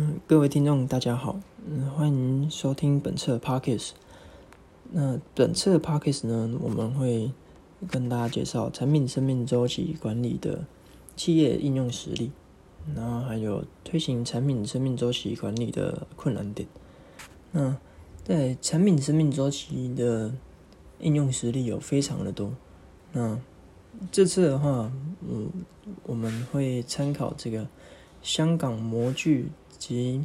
嗯，各位听众大家好，嗯，欢迎收听本次的 Pockets。那本次的 Pockets 呢，我们会跟大家介绍产品生命周期管理的企业应用实例，然后还有推行产品生命周期管理的困难点。那在产品生命周期的应用实例有非常的多。那这次的话，嗯，我们会参考这个香港模具及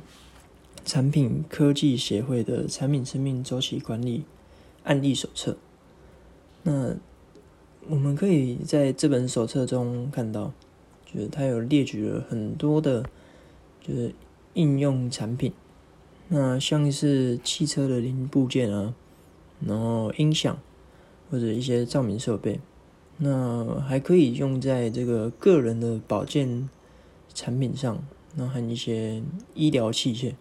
产品科技协会的产品生命周期管理案例手册。那我们可以在这本手册中看到，就是它有列举了很多的，就是应用产品。那像是汽车的零部件啊，然后音响或者一些照明设备。那还可以用在这个个人的保健产品上，那和一些医疗器械。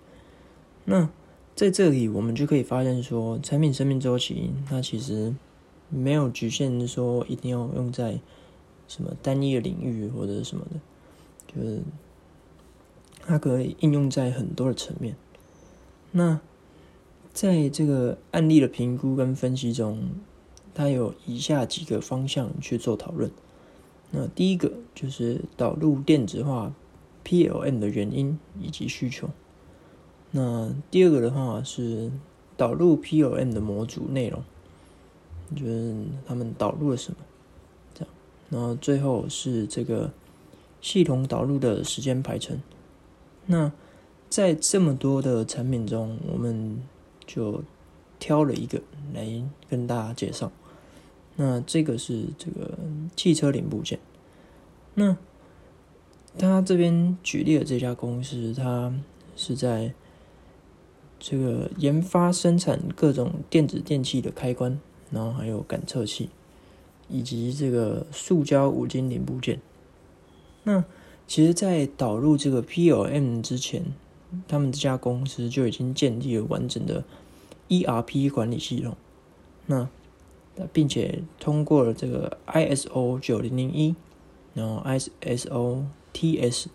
那在这里，我们就可以发现说，产品生命周期它其实没有局限说一定要用在什么单一的领域或者什么的，就是它可以应用在很多的层面。那在这个案例的评估跟分析中。它有以下几个方向去做讨论。那第一个就是导入电子化 PLM 的原因以及需求。那第二个的话是导入 PLM 的模组内容，就是他们导入了什么，这样。然后最后是这个系统导入的时间排程。那在这么多的产品中，我们就挑了一个来跟大家介绍。那这个是这个汽车零部件。那他这边举例的这家公司，它是在这个研发生产各种电子电器的开关，然后还有感测器，以及这个塑胶五金零部件。那其实，在导入这个 PLM 之前，他们这家公司就已经建立了完整的 ERP 管理系统。那并且通过了这个 ISO 九零零一，然后 ISO TS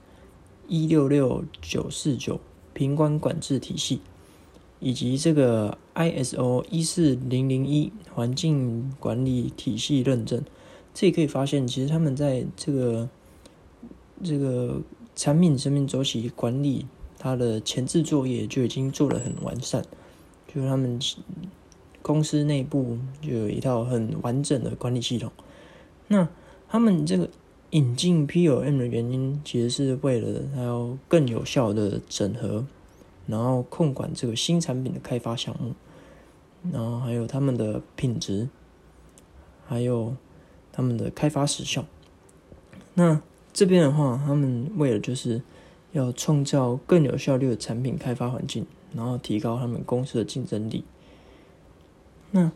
一六六九四九平关管制体系，以及这个 ISO 一四零零一环境管理体系认证。这也可以发现，其实他们在这个这个产品生命周期管理，它的前置作业就已经做得很完善，就是他们。公司内部就有一套很完整的管理系统。那他们这个引进 POM 的原因，其实是为了它要更有效的整合，然后控管这个新产品的开发项目，然后还有他们的品质，还有他们的开发时效。那这边的话，他们为了就是要创造更有效率的产品开发环境，然后提高他们公司的竞争力。那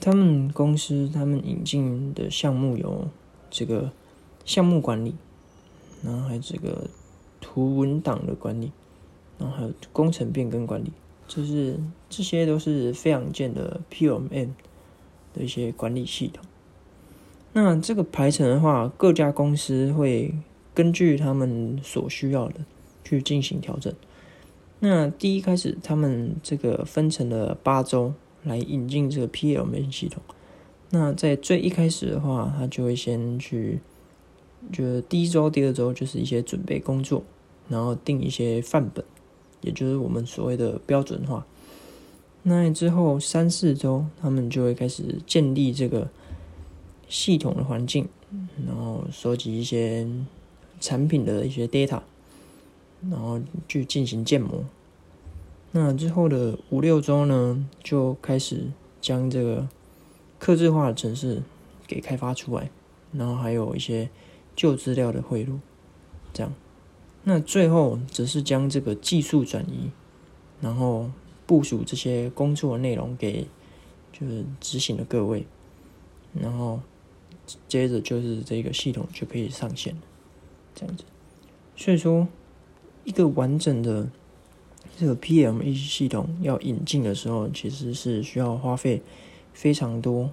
他们公司他们引进的项目有这个项目管理，然后还有这个图文档的管理，然后还有工程变更管理，就是这些都是非常见的 POM 的一些管理系统。那这个排程的话，各家公司会根据他们所需要的去进行调整。那第一开始，他们这个分成了八周。来引进这个 PLM 系统。那在最一开始的话，他就会先去，就是第一周、第二周就是一些准备工作，然后定一些范本，也就是我们所谓的标准化。那之后三四周，他们就会开始建立这个系统的环境，然后收集一些产品的一些 data，然后去进行建模。那之后的五六周呢，就开始将这个刻制化的程式给开发出来，然后还有一些旧资料的汇入，这样。那最后只是将这个技术转移，然后部署这些工作内容给就是执行的各位，然后接着就是这个系统就可以上线，这样子。所以说，一个完整的。这个 PME 系统要引进的时候，其实是需要花费非常多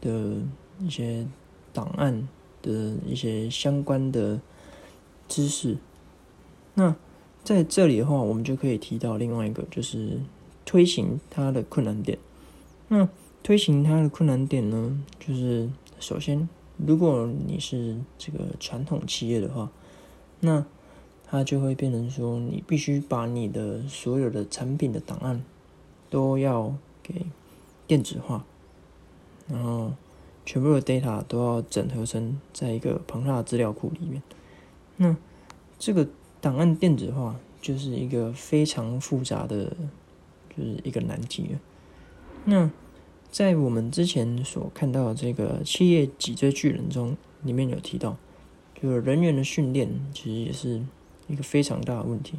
的一些档案的一些相关的知识。那在这里的话，我们就可以提到另外一个，就是推行它的困难点。那推行它的困难点呢，就是首先，如果你是这个传统企业的话，那它就会变成说，你必须把你的所有的产品的档案都要给电子化，然后全部的 data 都要整合成在一个庞大的资料库里面。那这个档案电子化就是一个非常复杂的，就是一个难题了。那在我们之前所看到的这个企业脊椎巨人中，里面有提到，就是人员的训练其实也是一个非常大的问题。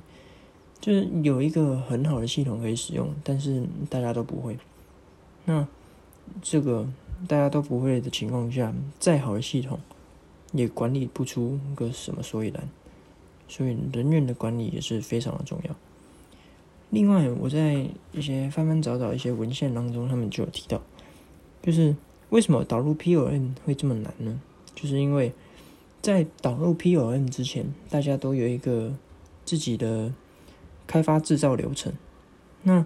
就是有一个很好的系统可以使用，但是大家都不会。那这个大家都不会的情况下，再好的系统也管理不出个什么所以然。所以人员的管理也是非常的重要。另外，我在一些翻翻找找一些文献当中，他们就有提到，就是为什么导入 POM 会这么难呢？就是因为在导入 POM 之前，大家都有一个自己的开发制造流程。那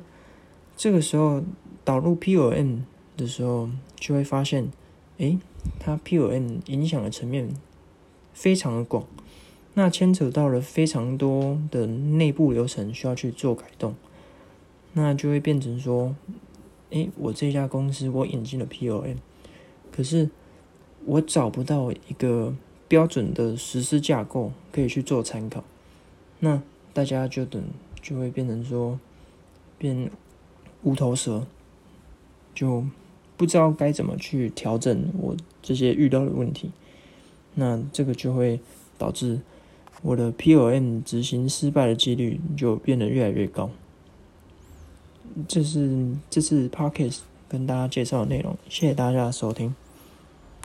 这个时候导入 POM 的时候，就会发现，诶，它 POM 影响的层面非常的广。那牵扯到了非常多的内部流程需要去做改动，那就会变成说，诶，我这家公司我引进了 POM，可是我找不到一个标准的实施架构可以去做参考，那大家就等就会变成说变无头蛇，就不知道该怎么去调整我这些遇到的问题，那这个就会导致。我的 POM 执行失败的几率就变得越来越高。这是这次 Podcast 跟大家介绍的内容，谢谢大家的收听。